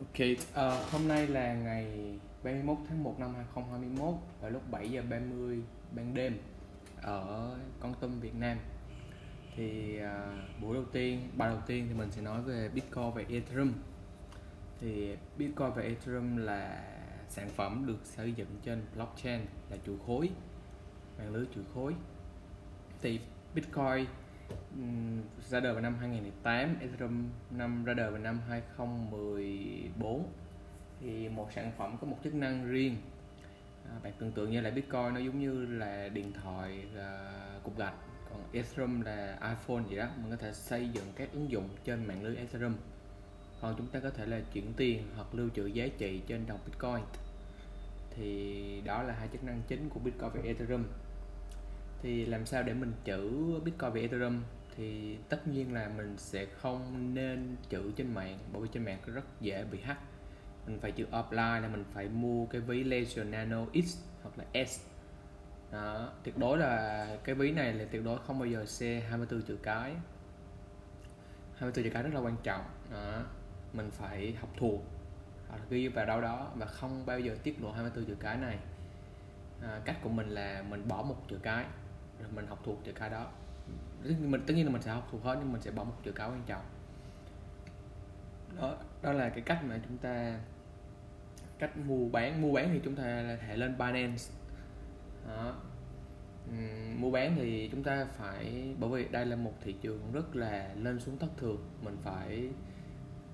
Ok, uh, hôm nay là ngày 31 tháng 1 năm 2021 vào lúc 7 giờ 30 ban đêm ở Con Tum, Việt Nam. Thì uh, buổi đầu tiên, bài đầu tiên thì mình sẽ nói về Bitcoin và Ethereum. Thì Bitcoin và Ethereum là sản phẩm được xây dựng trên blockchain là chuỗi khối, mạng lưới chuỗi khối. Thì Bitcoin ra đời vào năm 2008, Ethereum năm ra đời vào năm 2014 thì một sản phẩm có một chức năng riêng. À, bạn tưởng tượng như là Bitcoin nó giống như là điện thoại là cục gạch. Còn Ethereum là iPhone gì đó. Mình có thể xây dựng các ứng dụng trên mạng lưới Ethereum. Còn chúng ta có thể là chuyển tiền hoặc lưu trữ giá trị trên đồng Bitcoin. Thì đó là hai chức năng chính của Bitcoin và Ethereum thì làm sao để mình trữ Bitcoin và Ethereum? Thì tất nhiên là mình sẽ không nên trữ trên mạng bởi vì trên mạng rất dễ bị hack. Mình phải trữ offline là mình phải mua cái ví Ledger Nano X hoặc là S. Đó. tuyệt đối là cái ví này là tuyệt đối không bao giờ xe 24 chữ cái. 24 chữ cái rất là quan trọng. Đó. mình phải học thuộc hoặc ghi vào đâu đó và không bao giờ tiết lộ 24 chữ cái này. À, cách của mình là mình bỏ một chữ cái rồi mình học thuộc chữ cái đó. Mình tất nhiên là mình sẽ học thuộc hết nhưng mình sẽ bỏ một chữ cái quan trọng. Đó đó là cái cách mà chúng ta cách mua bán. Mua bán thì chúng ta là thể lên Binance. Đó. Mua bán thì chúng ta phải bởi vì đây là một thị trường rất là lên xuống thất thường. Mình phải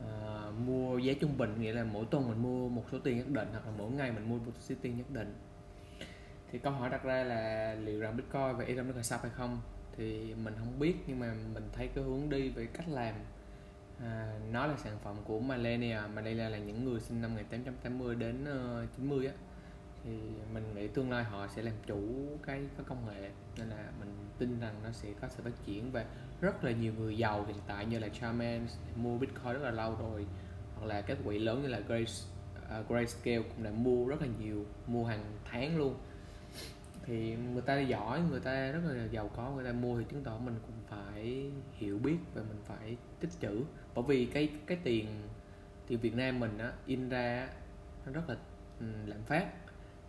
uh, mua giá trung bình nghĩa là mỗi tuần mình mua một số tiền nhất định hoặc là mỗi ngày mình mua một số tiền nhất định thì câu hỏi đặt ra là liệu rằng Bitcoin và Ethereum nó còn sắp hay không? Thì mình không biết nhưng mà mình thấy cái hướng đi về cách làm à, nó là sản phẩm của millennials mà đây là những người sinh năm 1880 đến ờ, uh, 90 á. Thì mình nghĩ tương lai họ sẽ làm chủ cái cái công nghệ nên là mình tin rằng nó sẽ có sự phát triển và rất là nhiều người giàu hiện tại như là Charman mua Bitcoin rất là lâu rồi hoặc là các quỹ lớn như là Grace uh, Grayscale cũng đã mua rất là nhiều mua hàng tháng luôn thì người ta giỏi người ta rất là giàu có người ta mua thì chứng tỏ mình cũng phải hiểu biết và mình phải tích trữ. Bởi vì cái cái tiền tiền Việt Nam mình á in ra nó rất là ừ, lạm phát.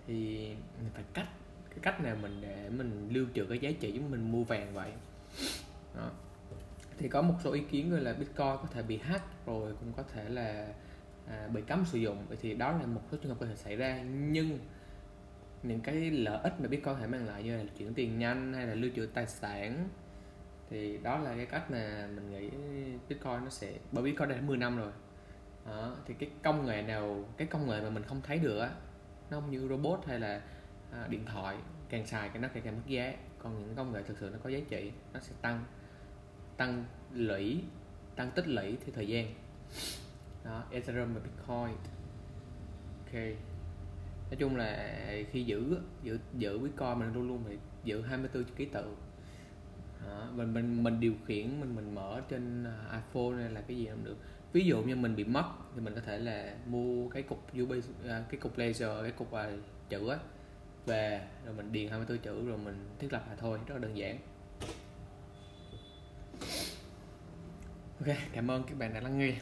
Thì mình phải cách cái cách nào mình để mình lưu trữ cái giá trị giống mình mua vàng vậy. Đó. thì có một số ý kiến gọi là Bitcoin có thể bị hack rồi cũng có thể là à, bị cấm sử dụng. Vậy thì đó là một số trường hợp có thể xảy ra. Nhưng những cái lợi ích mà Bitcoin có thể mang lại như là chuyển tiền nhanh hay là lưu trữ tài sản thì đó là cái cách mà mình nghĩ Bitcoin nó sẽ bởi vì Bitcoin đã 10 năm rồi. Đó. thì cái công nghệ nào cái công nghệ mà mình không thấy được á nó không như robot hay là à, điện thoại càng xài cái nó càng càng mất giá. Còn những công nghệ thực sự nó có giá trị nó sẽ tăng tăng lũy tăng tích lũy theo thời gian. Đó Ethereum và Bitcoin. Ok nói chung là khi giữ giữ giữ Bitcoin mình luôn luôn phải giữ 24 ký tự. Đó, mình mình mình điều khiển mình mình mở trên à, iPhone hay là cái gì cũng được. Ví dụ như mình bị mất thì mình có thể là mua cái cục USB à, cái cục laser cái cục à, chữ á về rồi mình điền 24 chữ rồi mình thiết lập là thôi rất là đơn giản. Ok cảm ơn các bạn đã lắng nghe.